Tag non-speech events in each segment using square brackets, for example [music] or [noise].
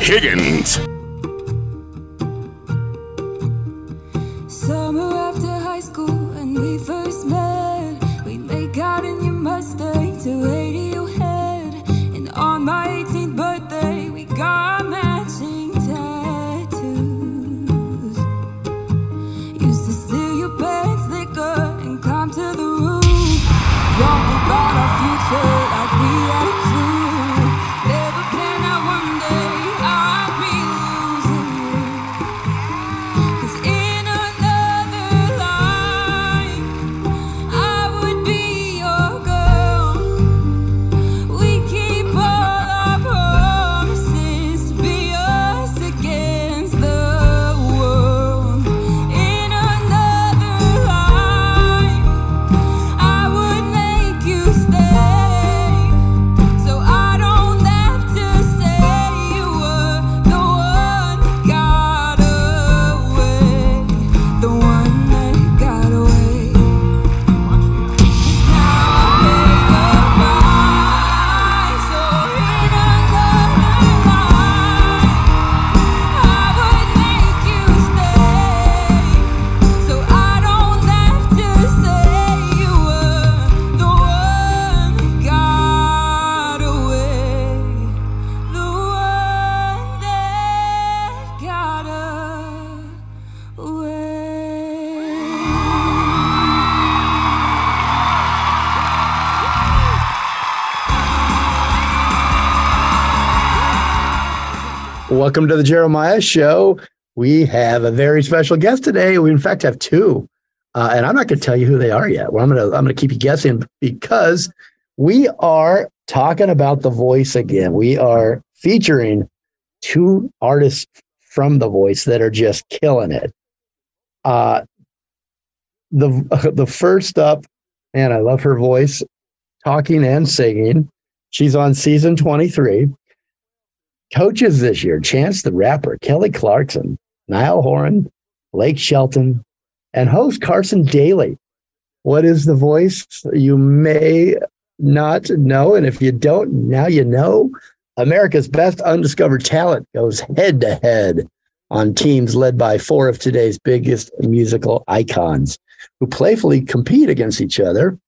Higgins. Welcome to the Jeremiah Show. We have a very special guest today. We, in fact, have two, uh, and I'm not going to tell you who they are yet. Well, I'm going to I'm going to keep you guessing because we are talking about The Voice again. We are featuring two artists from The Voice that are just killing it. Uh, the [laughs] the first up, and I love her voice, talking and singing. She's on season 23 coaches this year Chance the Rapper, Kelly Clarkson, Niall Horan, Blake Shelton, and host Carson Daly. What is the voice? You may not know. And if you don't, now you know. America's best undiscovered talent goes head to head on teams led by four of today's biggest musical icons who playfully compete against each other.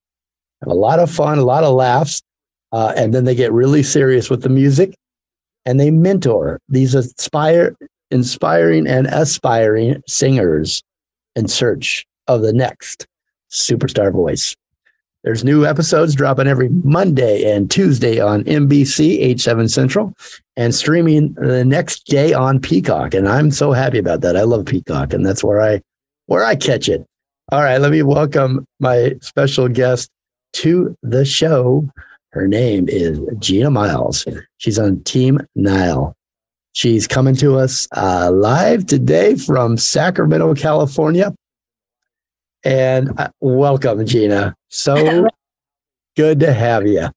Have a lot of fun, a lot of laughs, uh, and then they get really serious with the music and they mentor these aspire, inspiring and aspiring singers in search of the next superstar voice. There's new episodes dropping every Monday and Tuesday on NBC, H7 Central, and streaming the next day on Peacock. And I'm so happy about that. I love Peacock, and that's where I where I catch it. All right, let me welcome my special guest to the show. Her name is Gina Miles. She's on Team Niall. She's coming to us uh, live today from Sacramento, California. And uh, welcome, Gina. So [laughs] good to have you.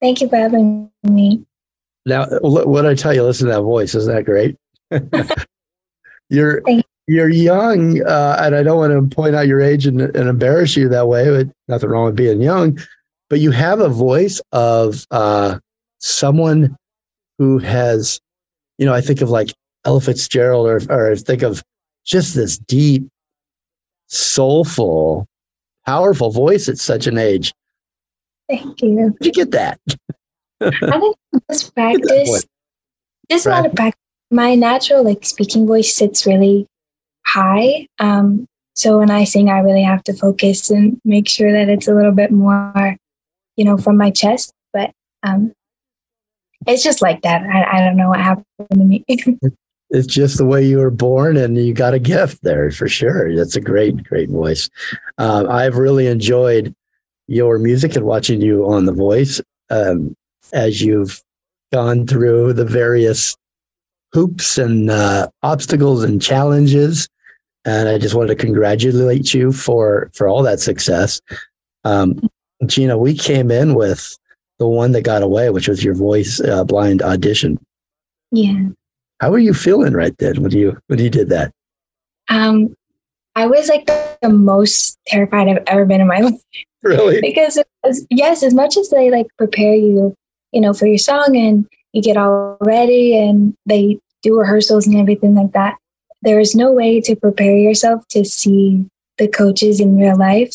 Thank you for having me. Now, what I tell you, listen to that voice. Isn't that great? [laughs] you're Thank you're young, uh, and I don't want to point out your age and, and embarrass you that way. But nothing wrong with being young. But you have a voice of uh, someone who has, you know, I think of like Ella Fitzgerald, or or think of just this deep, soulful, powerful voice at such an age. Thank you. Where'd you get that? I think [laughs] that practice. voice. Just a lot of practice. My natural like speaking voice sits really high. Um, So when I sing, I really have to focus and make sure that it's a little bit more, you know, from my chest. But um, it's just like that. I, I don't know what happened to me. [laughs] it's just the way you were born and you got a gift there for sure that's a great great voice uh, i've really enjoyed your music and watching you on the voice um, as you've gone through the various hoops and uh, obstacles and challenges and i just wanted to congratulate you for for all that success um, gina we came in with the one that got away which was your voice uh, blind audition yeah. how were you feeling right then when you when you did that? Um, I was like the most terrified I've ever been in my [laughs] life Really? because was, yes, as much as they like prepare you, you know, for your song and you get all ready and they do rehearsals and everything like that, there is no way to prepare yourself to see the coaches in real life.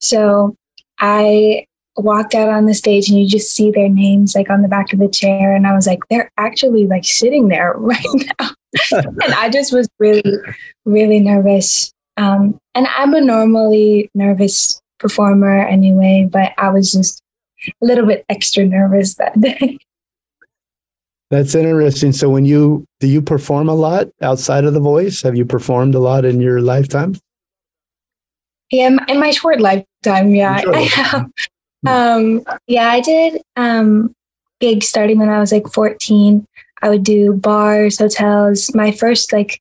So I walked out on the stage and you just see their names like on the back of the chair and I was like, they're actually like sitting there [laughs] right now. [laughs] and I just was really, really nervous. Um, and I'm a normally nervous performer anyway, but I was just a little bit extra nervous that [laughs] day. That's interesting. So when you do you perform a lot outside of the voice? Have you performed a lot in your lifetime? yeah, in- my short lifetime, yeah, Sure. I have. Um, yeah, I did um, gigs starting when I was like 14. I would do bars, hotels. My first like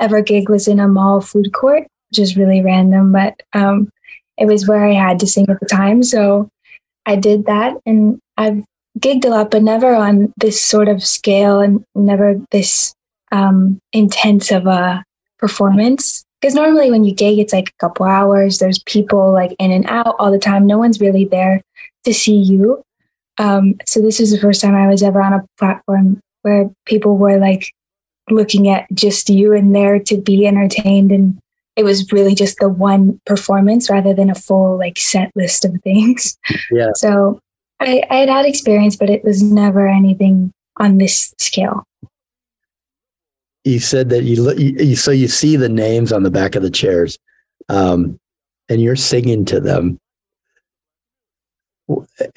ever gig was in a mall food court, which is really random, but um, it was where I had to sing at the time. So I did that, and I've gigged a lot, but never on this sort of scale, and never this um, intense of a performance. Because normally when you gig, it's like a couple hours. There's people like in and out all the time. No one's really there to see you. Um, so this was the first time I was ever on a platform where people were like looking at just you and there to be entertained, and it was really just the one performance rather than a full like set list of things. Yeah. So I, I had had experience, but it was never anything on this scale. You said that you, look- you so you see the names on the back of the chairs, um, and you're singing to them,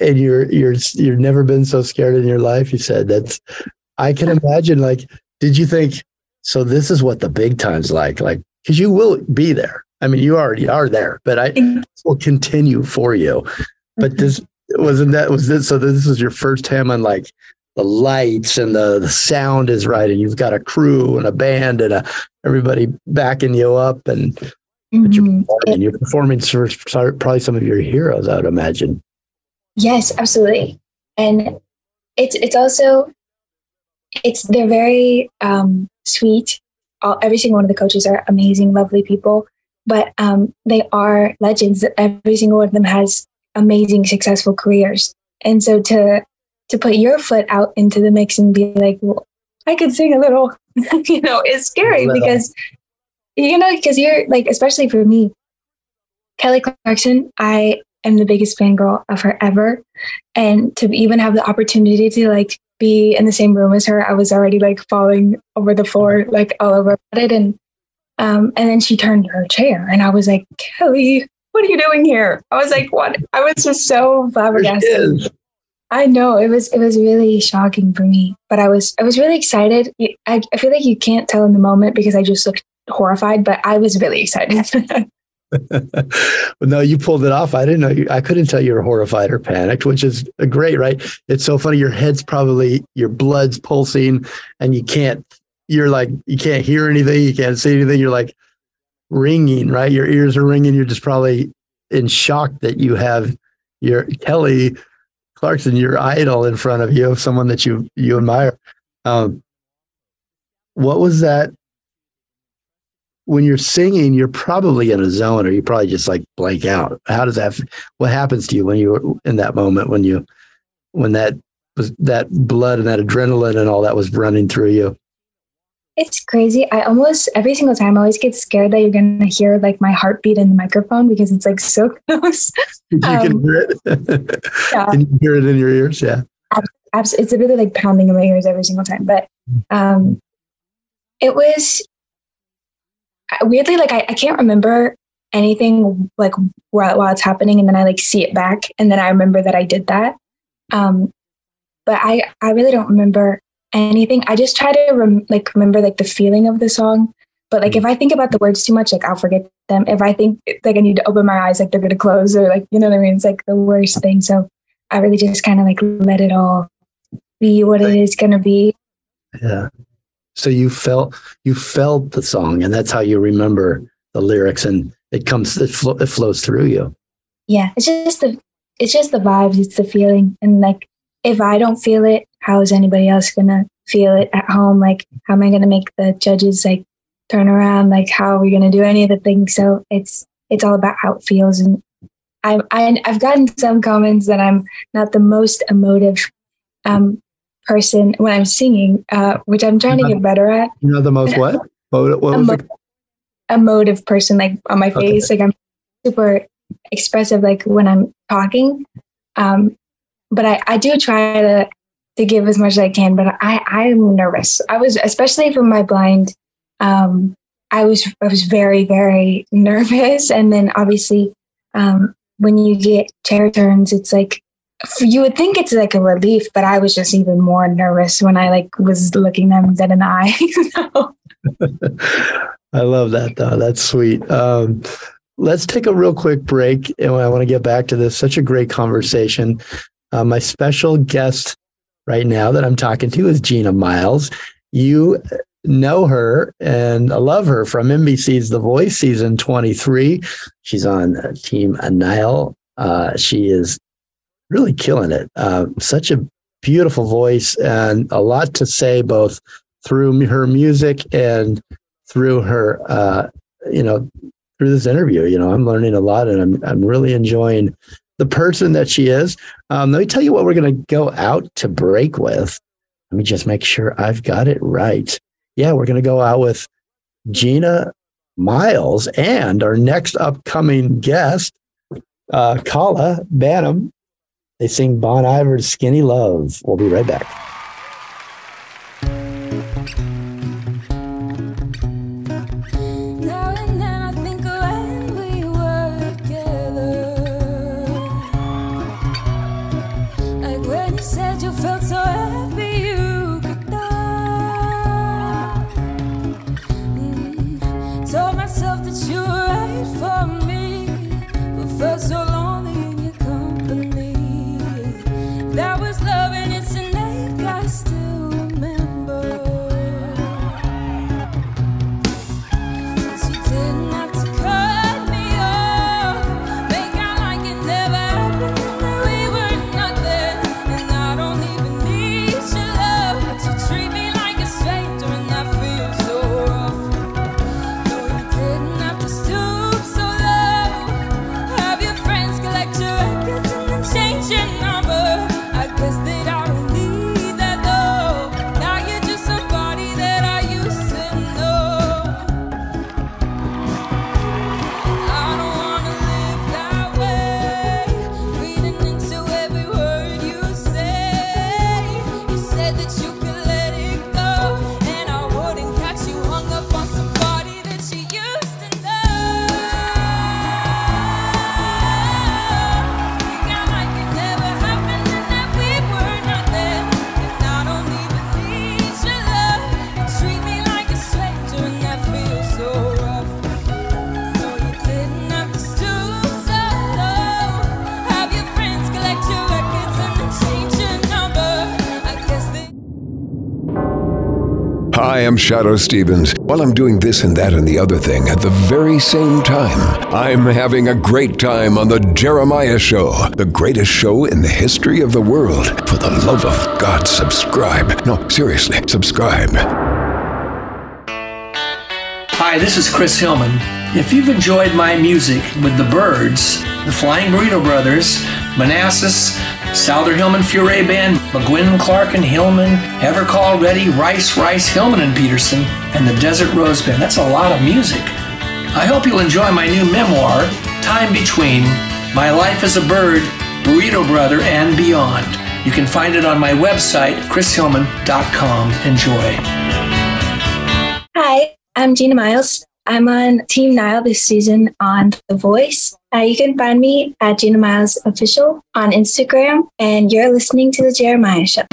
and you're you're you've never been so scared in your life. You said that's. I can imagine. Like, did you think? So this is what the big times like, like because you will be there. I mean, you already are there, but I this will continue for you. But this wasn't that was this. So this was your first time on like the lights and the, the sound is right, and you've got a crew and a band and a, everybody backing you up, and, but you're, performing. you're performing for for probably some of your heroes, I would imagine. Yes, absolutely. And it's it's also it's they're very um, sweet. All, every single one of the coaches are amazing, lovely people, but um, they are legends. Every single one of them has amazing, successful careers. And so to to put your foot out into the mix and be like, well, I could sing a little, [laughs] you know, it's scary because you know because you're like, especially for me, Kelly Clarkson. I am the biggest fangirl of her ever. And to even have the opportunity to like be in the same room as her, I was already like falling over the floor, like all over it. And um, and then she turned her chair and I was like, Kelly, what are you doing here? I was like, what? I was just so flabbergasted. I know it was it was really shocking for me, but I was I was really excited. I, I feel like you can't tell in the moment because I just looked horrified, but I was really excited. well, [laughs] [laughs] no, you pulled it off. I didn't know. You, I couldn't tell you were horrified or panicked, which is great, right? It's so funny. Your head's probably your blood's pulsing, and you can't. You're like you can't hear anything. You can't see anything. You're like ringing, right? Your ears are ringing. You're just probably in shock that you have your Kelly Clarkson, your idol, in front of you, someone that you you admire. Um, what was that? when you're singing, you're probably in a zone or you probably just like blank out. How does that, what happens to you when you're in that moment when you, when that was that blood and that adrenaline and all that was running through you? It's crazy. I almost every single time I always get scared that you're gonna hear like my heartbeat in the microphone because it's like so [laughs] close. You can Um, hear it. [laughs] Yeah. Can you hear it in your ears? Yeah. Abs- it's really like pounding in my ears every single time. But um, it was weirdly like I, I can't remember anything like while, while it's happening and then I like see it back and then I remember that I did that. Um, but I, I really don't remember anything. I just try to rem- like remember like the feeling of the song. But like if mm. I think about the words too much, like I'll forget them. If I think like I need to open my eyes, like they're gonna close or like you know what I mean. It's like the worst thing. So I really just kind of like let it all be what it is gonna be. Yeah. So you felt you felt the song, and that's how you remember the lyrics, and it comes it, flo- it flows through you. Yeah, it's just the it's just the vibes. It's the feeling, and like if I don't feel it, how is anybody else gonna feel it at home? Like how am I gonna make the judges like turn around? Like how are we gonna do any of the things? So it's it's all about how it feels, and I, I I've gotten some comments that I'm not the most emotive um, person when I'm singing, uh, which I'm trying to get better at. You know the most what? What, what [laughs] was Emo- it? emotive person like on my Okay. face like i'm super expressive like when i'm talking um but i i do try to to give as much as i can but i i'm nervous i was especially for my blind um i was i was very very nervous and then obviously um when you get chair turns it's like you would think it's like a relief but i was just even more nervous when i like was looking them dead in the eye [laughs] I love that though. That's sweet. Um, let's take a real quick break, and I want to get back to this. Such a great conversation. Uh, my special guest right now that I'm talking to is Gina Miles. You know her and I love her from NBC's The Voice season 23. She's on uh, Team Niall. Uh, she is really killing it. Uh, such a beautiful voice and a lot to say, both through her music and through her, uh, you know, through this interview. You know, I'm learning a lot, and I'm I'm really enjoying the person that she is. Um, let me tell you what we're going to go out to break with. Let me just make sure I've got it right. Yeah, we're going to go out with Gina Miles and our next upcoming guest, uh, Kala Banham. They sing Bon Iver's Skinny Love. We'll be right back. I'm Shadoe Stevens. While I'm doing this and that and the other thing at the very same time, I'm having a great time on The Jeremiah Show, the greatest show in the history of the world. For the love of God, subscribe. No, seriously, subscribe. Hi, this is Chris Hillman. If you've enjoyed my music with the Byrds, the Flying Burrito Brothers, Manassas, Souther Hillman Furay Band, McGuinn, Clark and Hillman, Ever Call Ready, Rice, Rice, Hillman and Pedersen, and the Desert Rose Band. That's a lot of music. I hope you'll enjoy my new memoir, Time Between My Life as a Byrd, Burrito Brother, and Beyond. You can find it on my website, chrishillman.com. Enjoy. Hi, I'm Gina Miles. I'm on Team Niall this season on The Voice. Uh, you can find me at Gina Miles Official on Instagram, and you're listening to The Jeremiah Show.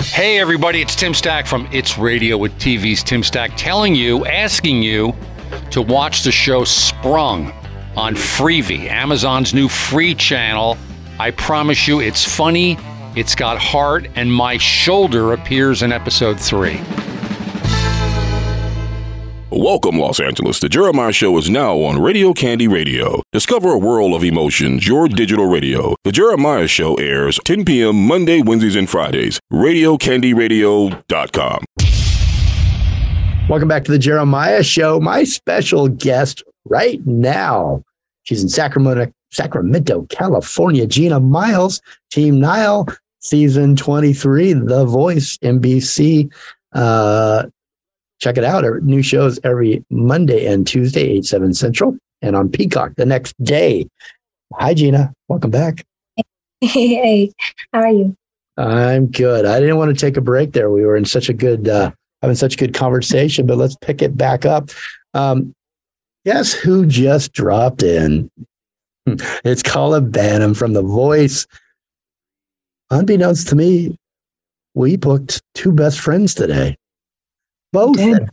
Hey, everybody, it's Tim Stack from It's Radio with TV's Tim Stack telling you, asking you to watch the show Sprung on Freevee, Amazon's new free channel. I promise you, it's funny, it's got heart, and my shoulder appears in episode three. Welcome, Los Angeles. The Jeremiah Show is now on Radio Candy Radio. Discover a world of emotions, your digital radio. The Jeremiah Show airs 10 p.m. Monday, Wednesdays, and Fridays. RadioCandyRadio.com. Welcome back to the Jeremiah Show. My special guest right now, she's in Sacramento, Sacramento, California. Gina Miles, Team Niall, season 23, The Voice, NBC. Uh, check it out. New shows every Monday and Tuesday, 8, 7 Central, and on Peacock the next day. Hi, Gina. Welcome back. Hey, how are you? I'm good. I didn't want to take a break there. We were in such a good, uh, having such a good conversation, but let's pick it back up. Um, guess who just dropped in? [laughs] It's Kala Banham from The Voice. Unbeknownst to me, we booked two best friends today. Both. have-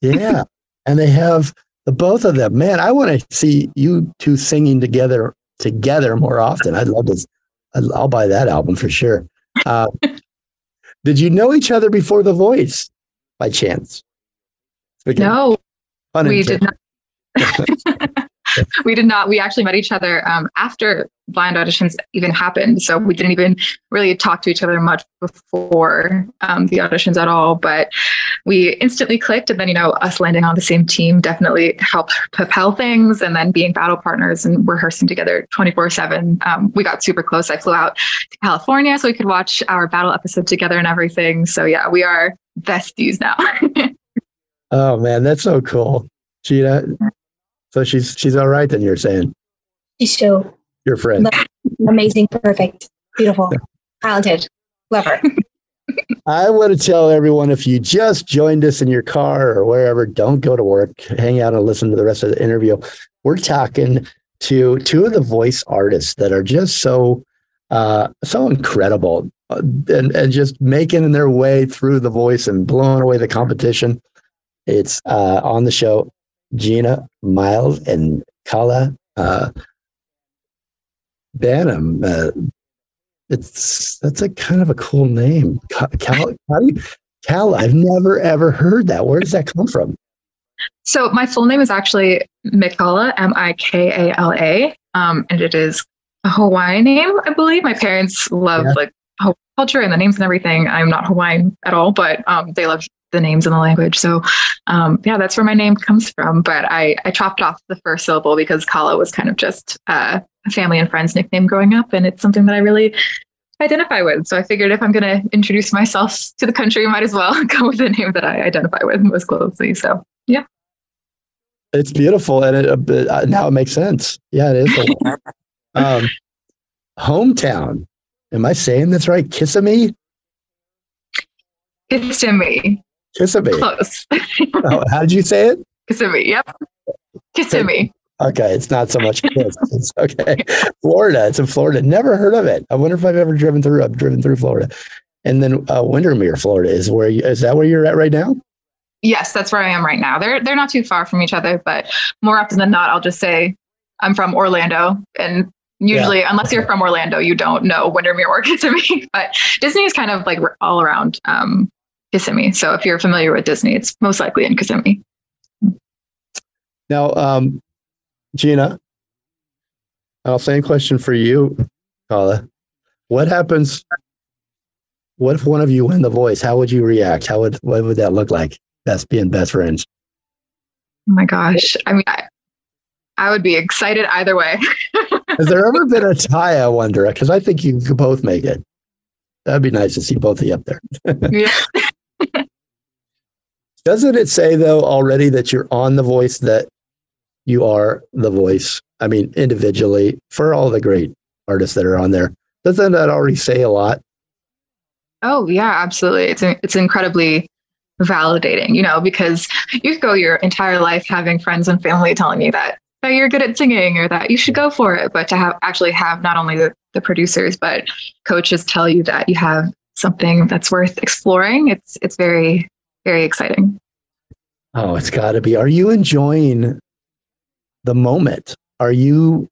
yeah. and they have the both of them. Man, I want to see you two singing together together more often. I'd love to. I'll buy that album for sure. Uh, [laughs] did you know each other before The Voice by chance? Of No, we did not. [laughs] [laughs] [laughs] we did not. We actually met each other um, after blind auditions even happened. So we didn't even really talk to each other much before um, the auditions at all. But we instantly clicked. And then, you know, us landing on the same team definitely helped propel things. And then being battle partners and rehearsing together 24 7, um, we got super close. I flew out to California so we could watch our battle episode together and everything. So, yeah, we are besties now. [laughs] Oh man, that's so cool, Gina. So she's she's all right. Then you're saying She's so your friend. amazing, perfect, beautiful, talented, love her. [laughs] I want to tell everyone if you just joined us in your car or wherever, don't go to work. Hang out and listen to the rest of the interview. We're talking to two of the voice artists that are just so uh, so incredible uh, and, and just making their way through the voice and blowing away the competition. It's uh, on the show, Gina Miles and Kala uh, Banham. Uh, it's that's a kind of a cool name. Cal, Cal, how do you, Cal, I've never ever heard that. Where does that come from? So my full name is actually Mikala, M I K A L A, um, and it is a Hawaiian name, I believe. My parents love Yeah. like Hawaiian culture and the names and everything. I'm not Hawaiian at all, but um, they love the names in the language. So um, yeah, that's where my name comes from. But I, I chopped off the first syllable because Kala was kind of just uh, a family and friends nickname growing up, and it's something that I really identify with. So I figured if I'm going to introduce myself to the country, I might as well [laughs] go with the name that I identify with most closely. So yeah. It's beautiful, and it, uh, now it makes sense. Yeah, it is. [laughs] um, hometown. Am I saying this right? Kissimmee. Kissimmee. Kissimmee. Close. Oh, how did you say it? Kissimmee. Yep. Kissimmee. Okay, it's not so much kiss. It's okay. Florida. It's in Florida. Never heard of it. I wonder if I've ever driven through. I've driven through Florida, and then uh, Windermere, Florida, is where you, is that where you're at right now? Yes, that's where I am right now. They're they're not too far from each other, but more often than not, I'll just say I'm from Orlando. And usually, unless you're from Orlando, you don't know Windermere or Kissimmee. [laughs] But Disney is kind of like all around um, Kissimmee. So if you're familiar with Disney, it's most likely in Kissimmee. Now, um, Gina, I'll same question for you, Paula. What happens? What if one of you win the voice? How would you react? How would what would that look like? Best being best friends. Oh my gosh. I mean, I, I would be excited either way. [laughs] Has there ever been a tie? I wonder because I think you could both make it. That'd be nice to see both of you up there. yeah. [laughs] Doesn't it say though already that you're on the voice that you are the voice? I mean, individually for all the great artists that are on there. Doesn't that already say a lot? Oh yeah, absolutely. It's it's incredibly validating, you know, because you go your entire life having friends and family telling you that that you're good at singing or that you should go for it, but to have actually have not only the, the producers but coaches tell you that you have something that's worth exploring, it's it's very very exciting. Oh, it's got to be. Are you enjoying the moment? Are you,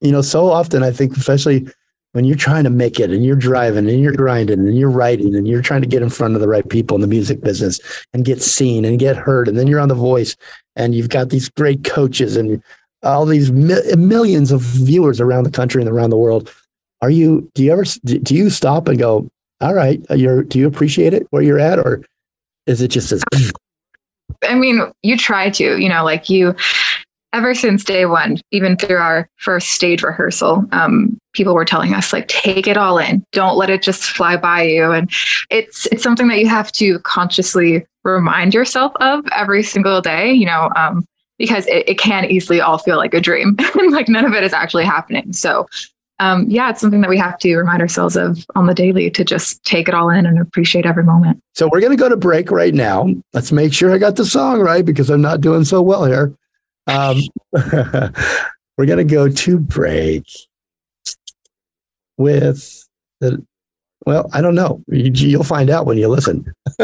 you know, so often I think, especially when you're trying to make it and you're driving and you're grinding and you're writing and you're trying to get in front of the right people in the music business and get seen and get heard. And then you're on The Voice and you've got these great coaches and all these mi- millions of viewers around the country and around the world. Are you, do you ever, do you stop and go, all right, uh, you're, do you appreciate it where you're at? Or is it just as, I mean, you try to, you know, like you, ever since day one, even through our first stage rehearsal, um, people were telling us like, take it all in. Don't let it just fly by you. And it's it's something that you have to consciously remind yourself of every single day. You know, um, because it, it can easily all feel like a dream, [laughs] like none of it is actually happening. So. Um, yeah, it's something that we have to remind ourselves of on the daily to just take it all in and appreciate every moment. So we're going to go to break right now. Let's make sure I got the song right because I'm not doing so well here. Um, [laughs] we're going to go to break with the, well, I don't know. You, will find out when you listen. [laughs]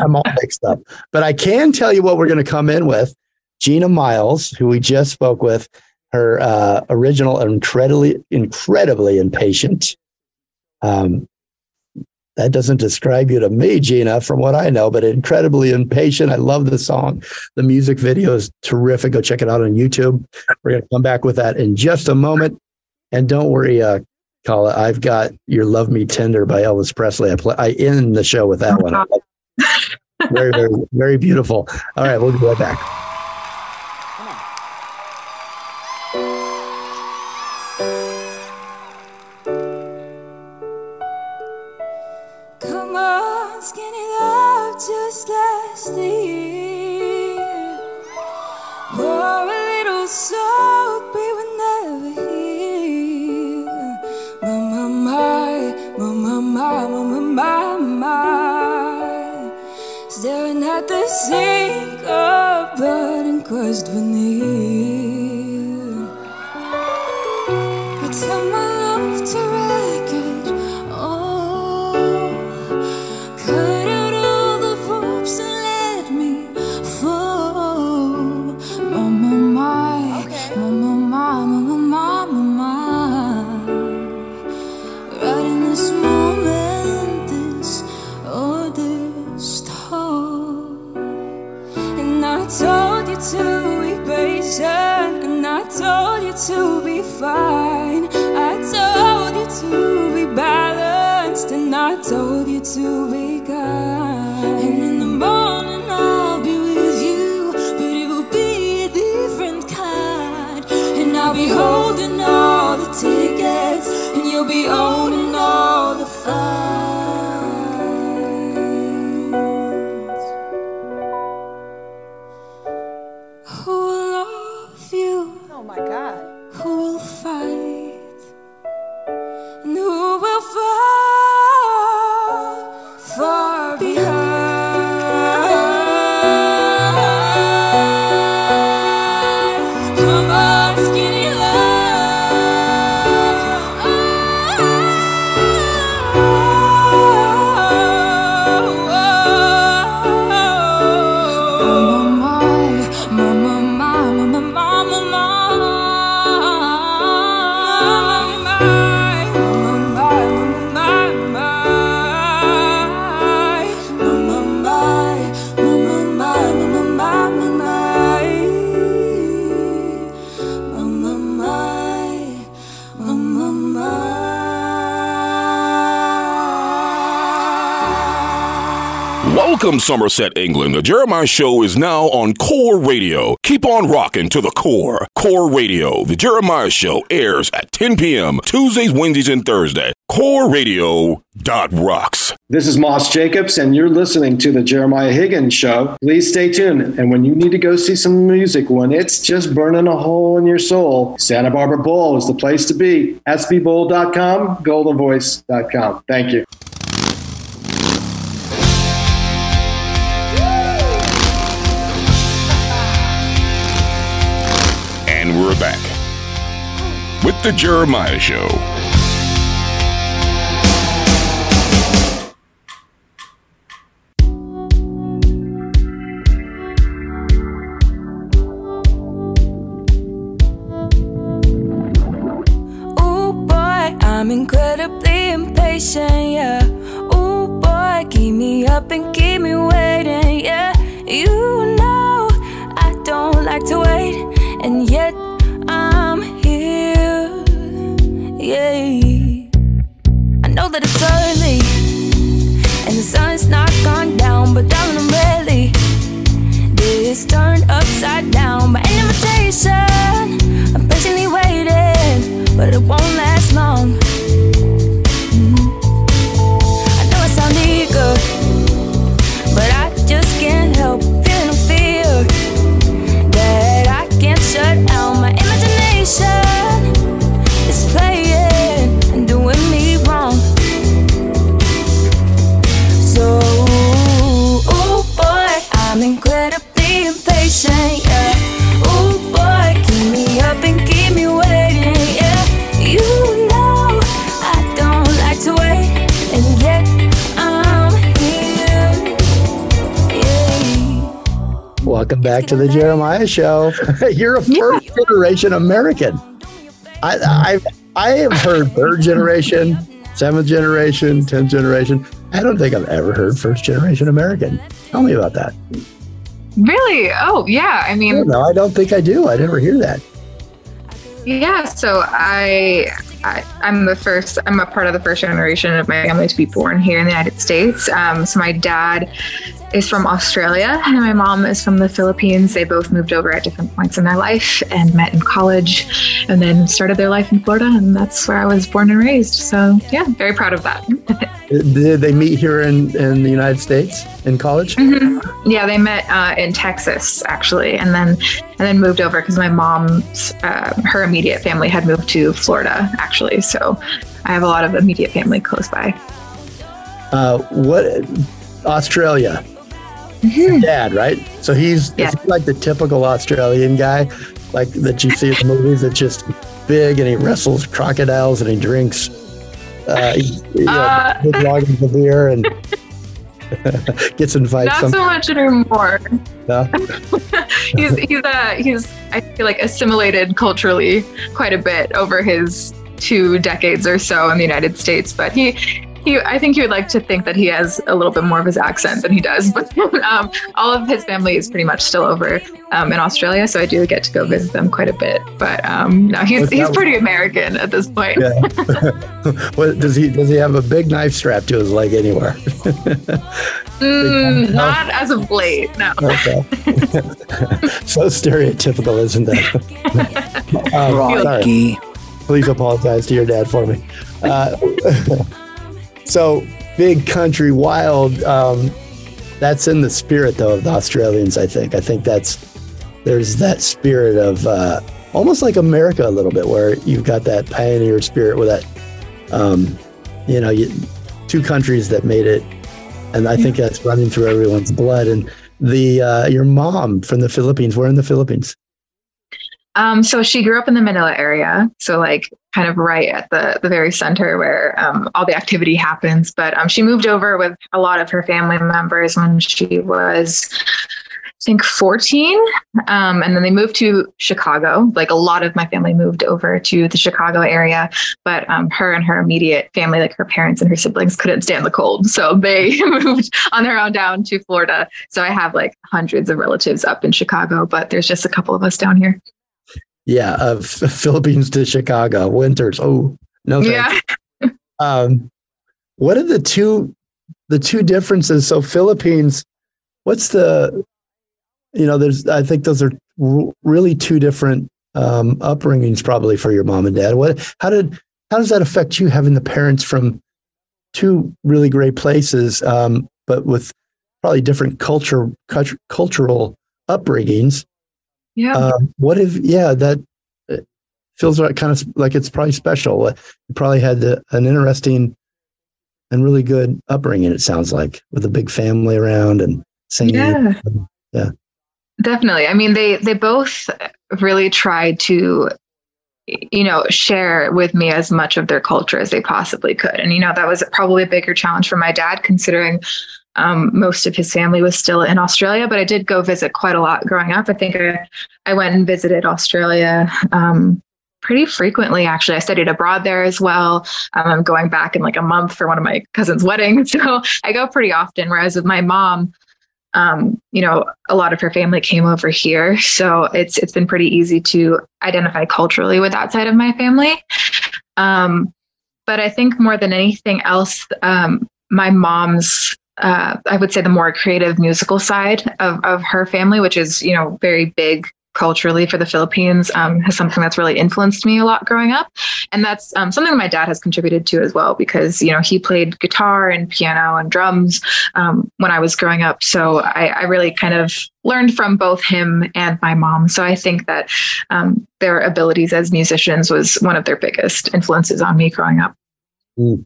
I'm all mixed up. But I can tell you what we're going to come in with. Gina Miles, who we just spoke with, her uh, original incredibly, incredibly impatient. Um, that doesn't describe you to me, Gina, from what I know, but incredibly impatient. I love the song. The music video is terrific. Go check it out on YouTube. We're going to come back with that in just a moment. And don't worry, uh, Kala, I've got Your Love Me Tender by Elvis Presley. I, play, I end the show with that one. [laughs] very, very, very beautiful. All right, we'll be right back. lost Welcome, Somerset, England. The Jeremiah Show is now on Core Radio. Keep on rocking to the core. Core Radio. The Jeremiah Show airs at 10 p.m. Tuesdays, Wednesdays, and Thursday. Core Radio dot rocks. This is Moss Jacobs, and you're listening to the Jeremiah Higgins Show. Please stay tuned. And when you need to go see some music, when it's just burning a hole in your soul, Santa Barbara Bowl is the place to be. SBBowl.com, goldenvoice.com. Thank you. The Jeremiah Show. Ooh boy, I'm incredibly impatient, yeah. Ooh boy, keep me up and keep me waiting, yeah. You know I don't like to wait, and yet yeah. I know that it's early, and the sun's not gone down, but darling, back to the Jeremiah Show. [laughs] You're a first generation American. I, I I have heard third generation, seventh generation, tenth generation. I don't think I've ever heard first generation American. Tell me about that. Really? Oh, yeah. I mean, No, I don't think I do. I never hear that. Yeah, so I, I I'm the first. I'm a part of the first generation of my family to be born here in the United States. Um, so my dad is from Australia and my mom is from the Philippines. They both moved over at different points in their life and met in college, and then started their life in Florida, and that's where I was born and raised. So yeah, very proud of that. [laughs] Did they meet here in, in the United States in college? Mhm. Yeah, they met uh, in Texas actually, and then and then moved over because my mom's uh, her immediate family had moved to Florida actually. So I have a lot of immediate family close by. Uh, what Australia? Dad, right? So he's Yeah. is he like the typical Australian guy, like that you see in the movies. That's just big and he wrestles crocodiles and he drinks uh, you know, Uh. big [laughs] loggins of beer and [laughs] gets in fights. Not so much anymore. no? [laughs] he's he's uh, he's I feel like assimilated culturally quite a bit over his two decades or so in the United States, but he. He, I think he would like to think that he has a little bit more of his accent than he does, [laughs] but um, all of his family is pretty much still over um, in Australia, so I do get to go visit them quite a bit. But um, no, he's he's pretty American at this point. Yeah. [laughs] what does he does he have a big knife strapped to his leg anywhere? [laughs] Mm, not as of late, no. Okay. so stereotypical, isn't that? um, sorry. Please apologize to your dad for me. Uh, so big country wild. Um, that's in the spirit though of the Australians. I think. I think that's there's that spirit of uh, almost like America a little bit, where you've got that pioneer spirit with that. Um, you know, you, two countries that made it, and I think that's running through everyone's blood. And the uh, your mom from the Philippines. We're in the Philippines. Um, so she grew up in the Manila area, so like kind of right at the the very center where um, all the activity happens. But um, she moved over with a lot of her family members when she was, I think, fourteen, um, and then they moved to Chicago. Like a lot of my family moved over to the Chicago area, but um, her and her immediate family, like her parents and her siblings, couldn't stand the cold, so they [laughs] moved on their own down to Florida. So I have like hundreds of relatives up in Chicago, but there's just a couple of us down here. Yeah, of [laughs] Philippines to Chicago winters. Oh no, thanks. Yeah. [laughs] Um, what are the two the two differences? So Philippines, what's the you know? There's I think those are r- really two different um, upbringings probably for your mom and dad. What how did how does that affect you having the parents from two really great places, um, but with probably different culture cultu- cultural upbringings? Yeah. Um, what if, yeah, that uh, feels like kind of like it's probably special. Uh, You probably had the, an interesting and really good upbringing, it sounds like, with a big family around and singing. Yeah. Yeah. Definitely. I mean, they they both really tried to you know, share with me as much of their culture as they possibly could. And, you know, that was probably a bigger challenge for my dad, considering um, most of his family was still in Australia. But I did go visit quite a lot growing up. I think I, I went and visited Australia um, pretty frequently, actually. I studied abroad there as well. Um, I'm going back in like a month for one of my cousin's [laughs] weddings. So I go pretty often. Whereas with my mom, um, you know, a lot of her family came over here, so it's it's been pretty easy to identify culturally with that side of my family. Um, but I think more than anything else, my mom's uh, I would say the more creative musical side of of her family, which is you know very big culturally for the Philippines um, has something that's really influenced me a lot growing up, and that's um, something my dad has contributed to as well because you know he played guitar and piano and drums um, when I was growing up, so I, I, really kind of learned from both him and my mom. So I think that um, their abilities as musicians was one of their biggest influences on me growing up. Mm.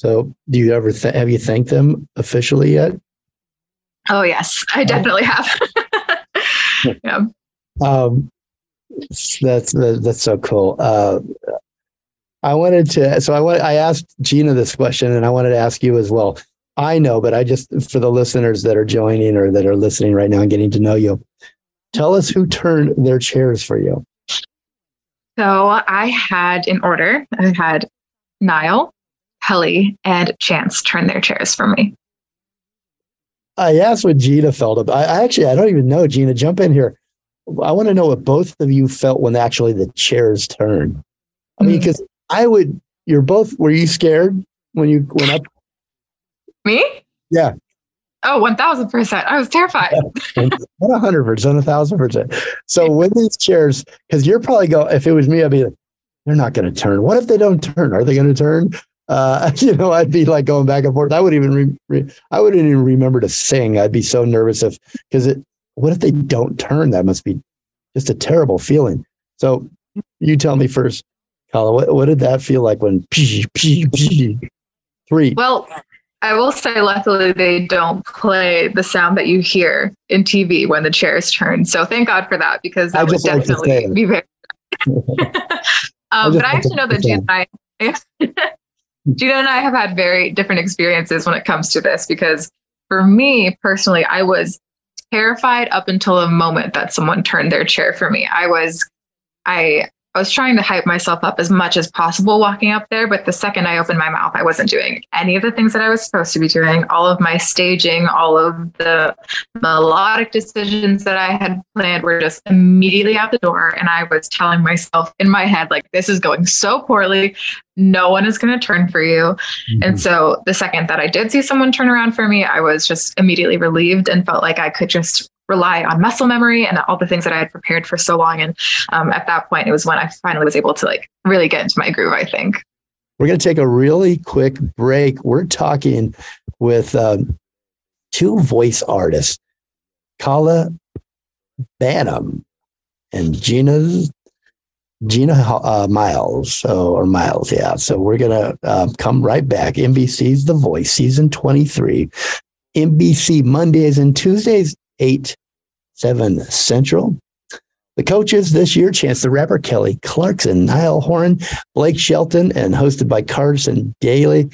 So, do you ever th- have you thanked them officially yet? Oh yes, I definitely have. [laughs] yeah. Um, that's that's so cool. Uh, I wanted to, so I want, I asked Gina this question, and I wanted to ask you as well. I know, but I just for the listeners that are joining or that are listening right now and getting to know you, tell us who turned their chairs for you. So I had an order, I had Niall, Kelly, and Chance turn their chairs for me. I asked what Gina felt about. I actually I don't even know. Gina, jump in here. I want to know what both of you felt when actually the chairs turned. I mean, because mm. I would, you're both, were you scared when you went up? Me? Yeah. Oh, 1000%. I was terrified. 100%, a 1000%. So when these chairs, because you're probably go, if it was me, I'd be like, they're not going to turn. What if they don't turn? Are they going to turn? Uh, [laughs] you know, I'd be like going back and forth. I would even, re, re, I wouldn't even remember to sing. I'd be so nervous if, because it, what if they don't turn? That must be just a terrible feeling. So you tell me first, Kala, what, what did that feel like when pee, pee, pee, three? Well, I will say, luckily, they don't play the sound that you hear in TV when the chairs turn. So thank God for that because that would definitely like be very. [laughs] [laughs] um, but I actually know that Gina and I, Gina and I have had very different experiences when it comes to this because for me personally, I was terrified up until the moment that someone turned their chair for me. I was, I, I was trying to hype myself up as much as possible walking up there, but the second I opened my mouth, I wasn't doing any of the things that I was supposed to be doing. All of my staging, all of the melodic decisions that I had planned were just immediately out the door. And I was telling myself in my head, like, this is going so poorly. No one is going to turn for you. Mm-hmm. And so the second that I did see someone turn around for me, I was just immediately relieved and felt like I could just rely on muscle memory and all the things that I had prepared for so long. And um, at that point, it was when I finally was able to like really get into my groove, I think. We're going to take a really quick break. We're talking with um, two voice artists, Kala Banham and Gina's Gina uh, Miles, so or Miles, yeah. So we're gonna uh, come right back. NBC's The Voice, season twenty three. NBC Mondays and Tuesdays, eight 7 Central. The coaches this year, Chance the Rapper, Kelly Clarkson, Niall Horan, Blake Shelton, and hosted by Carson Daly.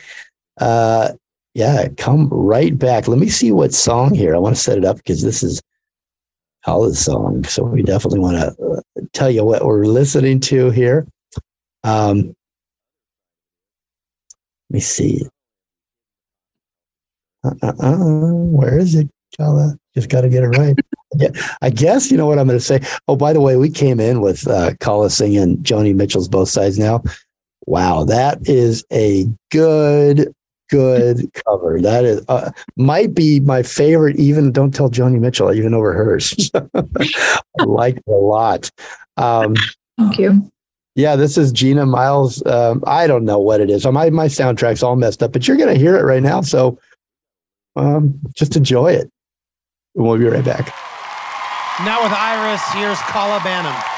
Uh, yeah, come right back. Let me see what song here. I want to set it up because this is Hollis song. So we definitely want to uh, tell you what we're listening to here. Um, let me see. Uh, uh, uh, where is it, Just got to get it right. [laughs] yeah, I guess you know what I'm going to say. Oh, by the way, we came in with uh, Kala singing Joni Mitchell's "Both Sides Now." Wow, that is a good, good cover. That is uh, might be my favorite. Even don't tell Joni Mitchell, even over hers. [laughs] I like it a lot. Um, Thank you. Yeah, this is Gina Miles. Um, I don't know what it is. My my soundtrack's all messed up, but you're going to hear it right now. So um, just enjoy it. We'll be right back. Now with Iris, here's Kala Banham.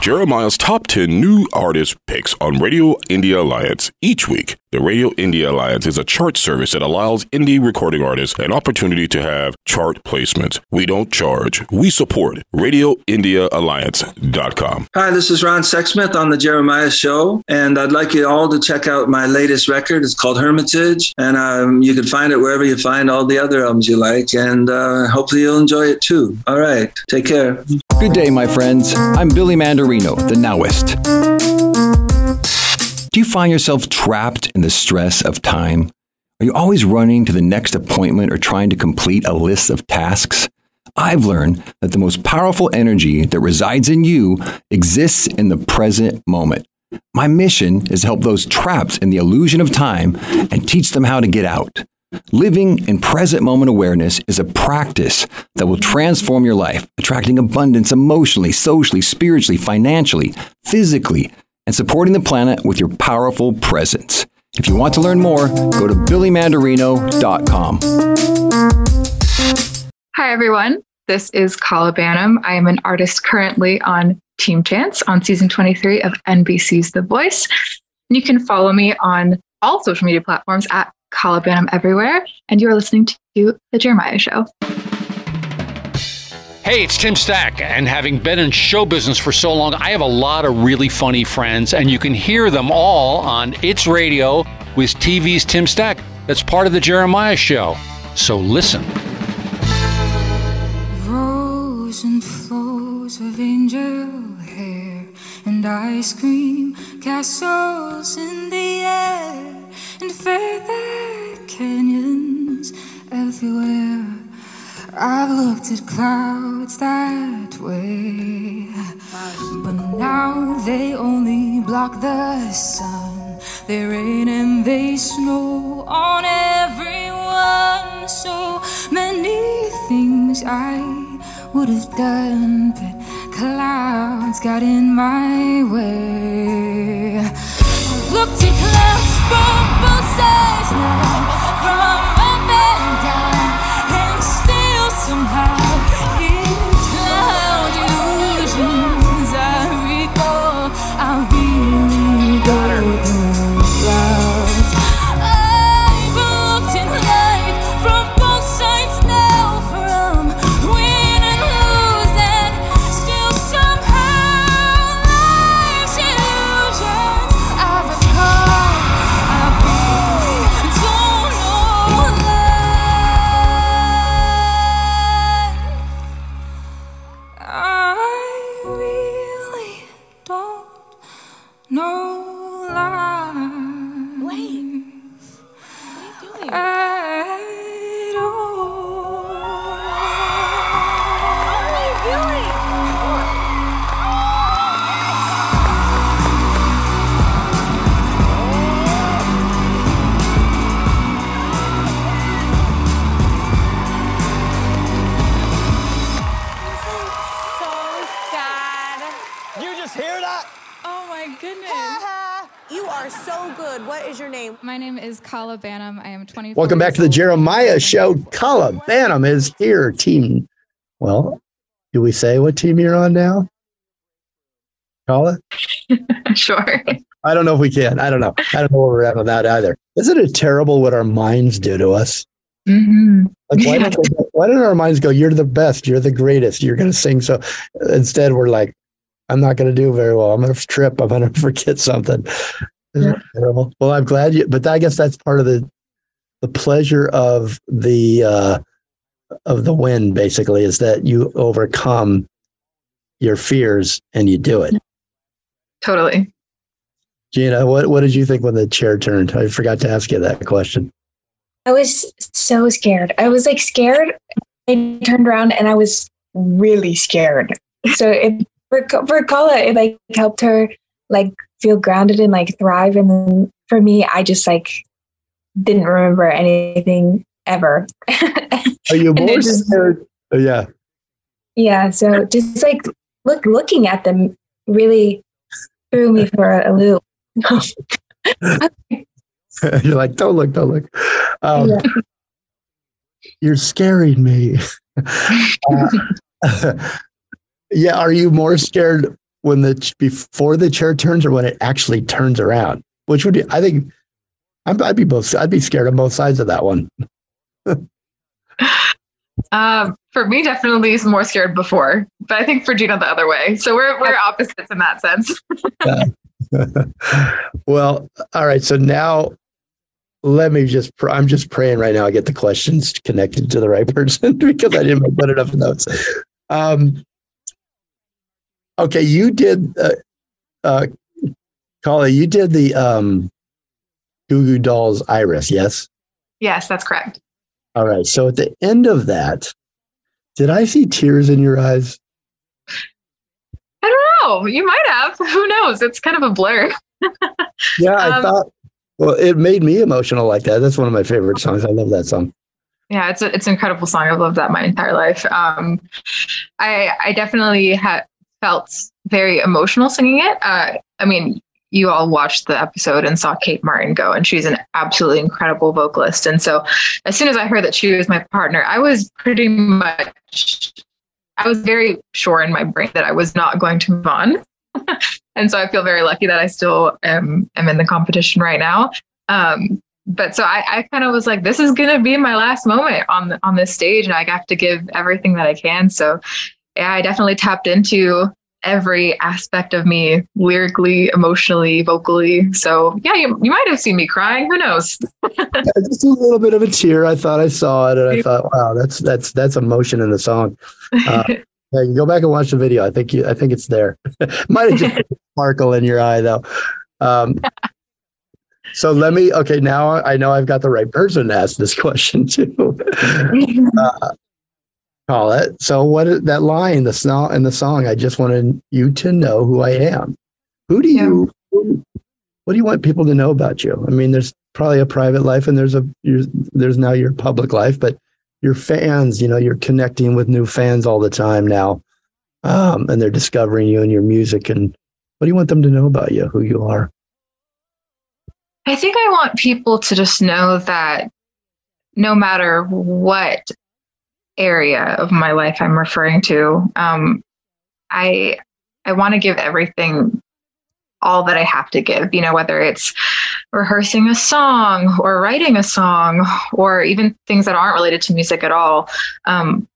Jeremiah's top 10 new artist picks on Radio Indie Alliance each week. The Radio Indie Alliance is a chart service that allows indie recording artists an opportunity to have chart placements. We don't charge. We support RadioIndieAlliance.com. Hi, this is Ron Sexsmith on the Jeremiah Show, and I'd like you all to check out my latest record. It's called Hermitage, and um, you can find it wherever you find all the other albums you like, and uh, hopefully you'll enjoy it too. All right, take care. Good day, my friends. I'm Billy Mandarino, the Nowist. Do you find yourself trapped in the stress of time? Are you always running to the next appointment or trying to complete a list of tasks? I've learned that the most powerful energy that resides in you exists in the present moment. My mission is to help those trapped in the illusion of time and teach them how to get out. Living in present moment awareness is a practice that will transform your life, attracting abundance emotionally, socially, spiritually, financially, physically, and supporting the planet with your powerful presence. If you want to learn more, go to billymandarino.com. Hi, everyone. This is Kala Banham. I am an artist currently on Team Chance on season 23 of NBC's The Voice. You can follow me on all social media platforms at Kala Banham everywhere. And you are listening to The Jeremiah Show. Hey, it's Tim Stack, and having been in show business for so long, I have a lot of really funny friends, and you can hear them all on It's Radio with TV's Tim Stack. That's part of the Jeremiah Show. So listen. And flows of angel hair and ice cream castles in the air and feather canyons everywhere. I've looked at clouds that way, but now they only block the sun. They rain and they snow on everyone. So many things I would have done, but clouds got in my way. I've looked at clouds from both sides now, from up and down, somehow Welcome back to the Jeremiah Show. Kala Banham is here. Team. Well, do we say what team you're on now? Kala? [laughs] sure. I don't know if we can. I don't know. I don't know where we're at on that either. Isn't it terrible what our minds do to us? Mm-hmm. Like, why, don't they, why don't our minds go, you're the best, you're the greatest, you're going to sing? So instead, we're like, I'm not going to do very well. I'm going to trip. I'm going [laughs] to forget something. Isn't it terrible? Well, I'm glad you, but I guess that's part of the the pleasure of the uh, of the win. Basically, is that you overcome your fears and you do it. Totally. Gina, what what did you think when the chair turned? I forgot to ask you that question. I was so scared. I was like scared. I turned around and I was really scared. So it for for Kala, it like helped her like feel grounded and like thrive. And then for me, I just like didn't remember anything ever. [laughs] Are you more scared? Oh, yeah. yeah. So just like look looking at them really threw me for a loop. [laughs] You're like, don't look, don't look. Um, Yeah. You're scaring me. Uh, [laughs] yeah. Are you more scared when the before the chair turns or when it actually turns around? Which would be, I think, I'd, I'd be both. I'd be scared on both sides of that one. [laughs] Um, for me, definitely is more scared before, but I think for Gina the other way. So we're we're [laughs] opposites in that sense. [laughs] well, all right. So now let me just, pr- I'm just praying right now I get the questions connected to the right person because I didn't put enough notes. Um, okay. You did, uh, uh, Kali, you did the um, Goo Goo Dolls Iris, yes? yes, that's correct. All right. So at the end of that, did I see tears in your eyes? I don't know. You might have. [laughs] Who knows? It's kind of a blur. [laughs] Yeah, I Um, thought, well, it made me emotional like that. That's one of my favorite songs. I love that song. Yeah, it's a, it's an incredible song. I've loved that my entire life. Um, I I definitely had felt very emotional singing it. Uh, I mean, you all watched the episode and saw Kate Martin go, and she's an absolutely incredible vocalist. And so, as soon as I heard that she was my partner, I was pretty much, I was very sure in my brain that I was not going to move on. [laughs] and so, I feel very lucky that I still am am in the competition right now. Um, but so I, I kind of was like, this is gonna be my last moment on on this stage, and I have to give everything that I can. So, yeah, I definitely tapped into every aspect of me, lyrically, emotionally, vocally. So, yeah, you, you might have seen me crying. Who knows? [laughs] Yeah, just a little bit of a tear. I thought I saw it, and I thought, wow, that's that's that's emotion in the song. Uh, [laughs] yeah, you go back and watch the video. I think you, I think it's there. [laughs] Might have just sparkle in your eye though. Um, so let me. Okay, now I know I've got the right person to ask this question to. uh, call it. So what is that line? The song in the song. I just wanted you to know who I am. Who do you? what do you want people to know about you? I mean, there's probably a private life, and there's a your, there's now your public life, but your fans, you know, you're connecting with new fans all the time now, um, and they're discovering you and your music. And what do you want them to know about you, who you are? I think I want people to just know that no matter what area of my life I'm referring to, um, I I want to give everything all that I have to give. You know, whether it's rehearsing a song or writing a song or even things that aren't related to music at all. Um,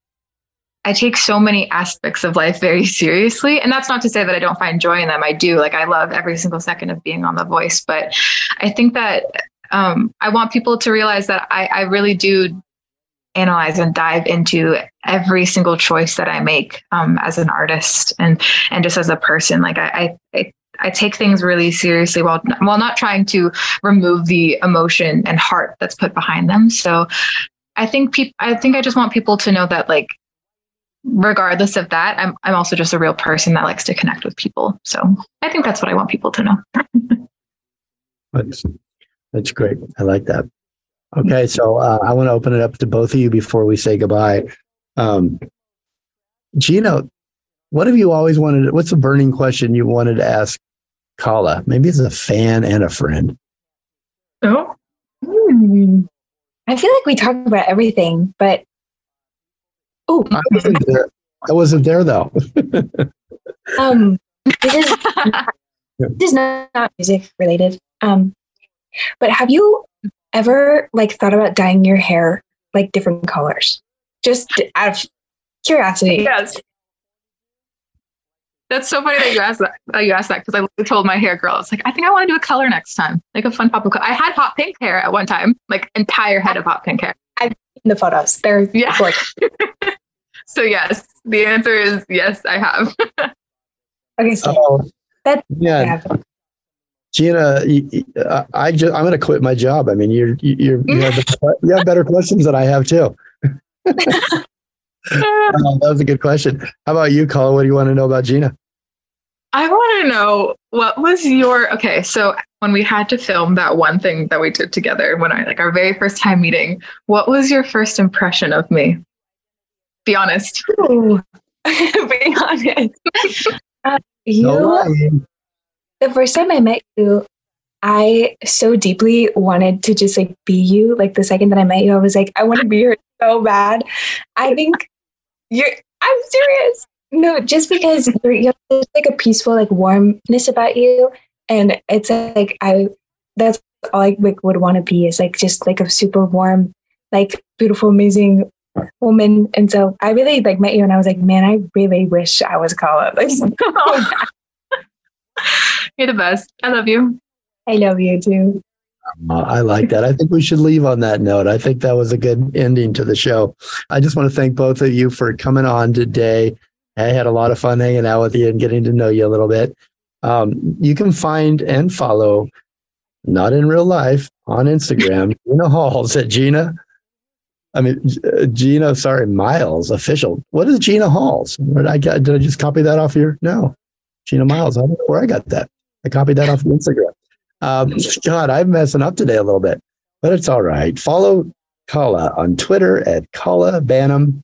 I take so many aspects of life very [laughs] seriously. And that's not to say that I don't find joy in them. I do. Like, I love every single second of being on The Voice. But I think that um, I want people to realize that I, I really do analyze and dive into every single choice that I make um, as an artist and and just as a person. Like I, I, I take things really seriously while while not trying to remove the emotion and heart that's put behind them. So I think people I think I just want people to know that like regardless of that, I'm I'm also just a real person that likes to connect with people. So I think that's what I want people to know. [laughs] That's, that's great. I like that. Okay, so uh, I want to open it up to both of you before we say goodbye. Um, Gina, what have you always wanted? What's a burning question you wanted to ask Kala? Maybe as a fan and a friend. Oh. Hmm. I feel like we talk about everything, but oh, I wasn't there. I wasn't there though. [laughs] um, this is [laughs] this is not, not music related. Um, but have you ever like thought about dyeing your hair like different colors? Just out of curiosity. Yes. That's so funny that you asked that. That you asked that because I told my hair girl, it's like I think I want to do a color next time, like a fun pop of color. I had hot pink hair at one time, like entire head of hot pink hair. I've seen the photos. They're yeah. [laughs] so yes, the answer is yes. I have. [laughs] okay, so Oh, that yeah. Gina, you- you- uh, I just, I'm going to quit my job. I mean, you're, you're, you have, [laughs] you have better questions than I have too. Uh, [laughs] [laughs] that was a good question. How about you, Kala? What do you want to know about Gina? I want to know what was your okay. So when we had to film that one thing that we did together, when I like our very first time meeting, what was your first impression of me? Be honest. Ooh. Be honest. Uh, you, No lying. The first time I met you, I so deeply wanted to just like be you. Like the second that I met you, I was like, I want to be her so bad. I think you're. I'm serious. No, just because you're, you have like a peaceful, like warmness about you, and it's like I. That's all I like, would want to be is like just like a super warm, like beautiful, amazing woman. And so I really like met you, and I was like, man, I really wish I was Kala. [laughs] Like, You're the best. I love you. I love you too. Uh, I like that. I think we should leave on that note. I think that was a good ending to the show. I just want to thank both of you for coming on today. I had a lot of fun hanging out with you and getting to know you a little bit. Um, you can find and follow, not in real life, on Instagram, [laughs] Gina Halls at Gina. I mean, uh, Gina, sorry, Miles official. What is Gina Halls? Did I get? Did I just copy that off here? No, Gina Miles. I don't know where I got that. I copied that off of Instagram. Um, God, I'm messing up today a little bit, but it's all right. Follow Kala on Twitter at Kala Banham,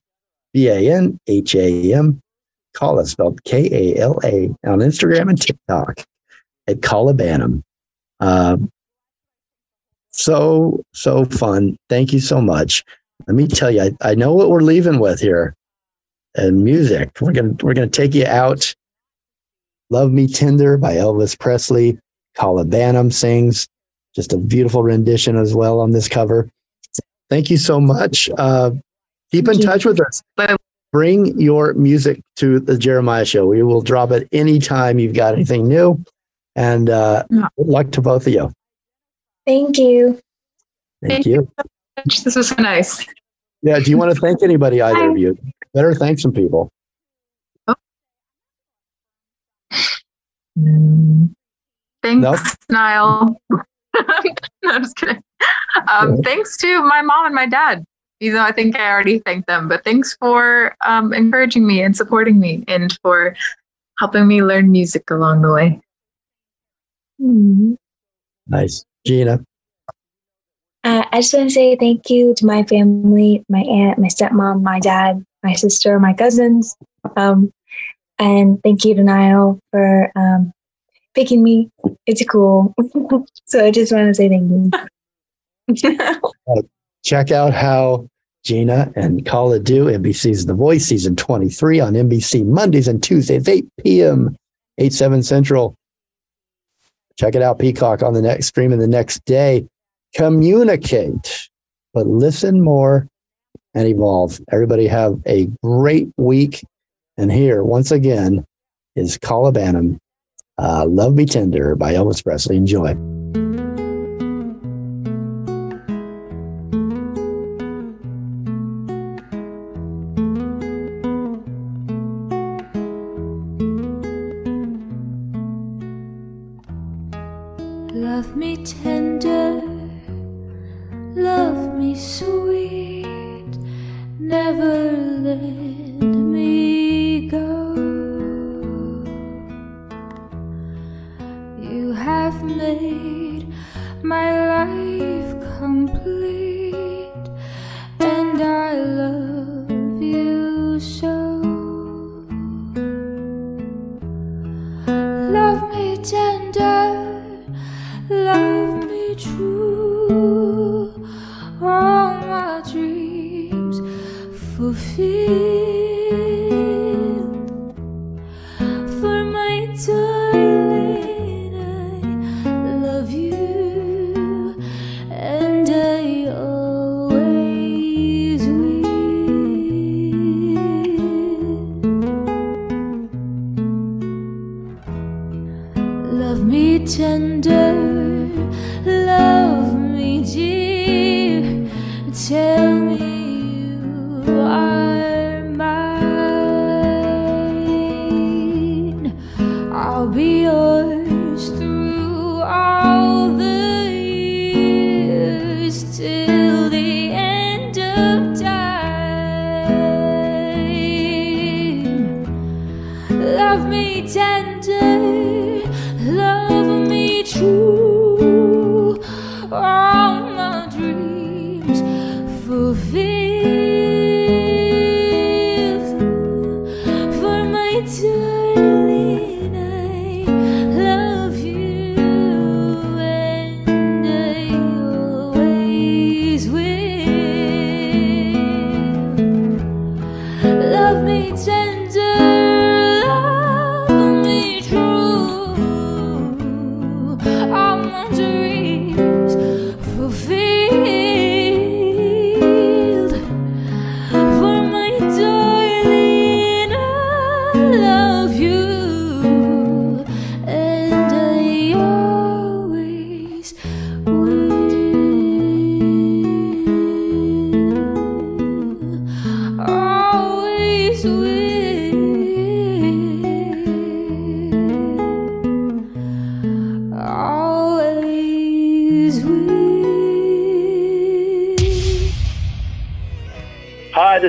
B A N H A M. Kala spelled K A L A on Instagram and TikTok at Kala Banham. Um, so so fun. Thank you so much. Let me tell you, I, I know what we're leaving with here, and music. We're gonna we're gonna take you out. Love Me Tender by Elvis Presley. Kala Banham sings. Just a beautiful rendition as well on this cover. Thank you so much. Uh, keep in touch with us. Bring your music to the Jeremiah Show. We will drop it anytime you've got anything new. And uh, good luck to both of you. Thank you. Thank you. This was so nice. Yeah. Do you want to thank anybody, either of you? Better thank some people. Thanks, Nope. Niall. [laughs] no, I'm just kidding. Um, thanks to my mom and my dad, even though I think I already thanked them. But thanks for um, encouraging me and supporting me and for helping me learn music along the way. Nice. Gina. Uh, I just want to say thank you to my family, my aunt, my stepmom, my dad, my sister, my cousins. Um, and thank you to Niall for um, picking me. It's cool. [laughs] so I just want to say thank you. [laughs] Uh, check out how Gina and Kala do NBC's The Voice season 23 on NBC Mondays and Tuesdays, 8 p.m., 8, 7 Central. Check it out, Peacock on the next stream of the next day. Communicate, but listen more and evolve. Everybody have a great week. And here, once again, is Kala Banham, uh, Love Me Tender by Elvis Presley. Enjoy. Love me tender, love me sweet, never let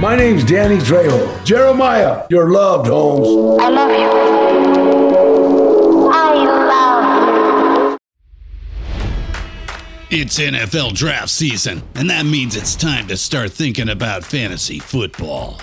My name's Danny Trejo. Jeremiah, you're loved, Holmes. I love you. I love It's NFL draft season, and that means it's time to start thinking about fantasy football.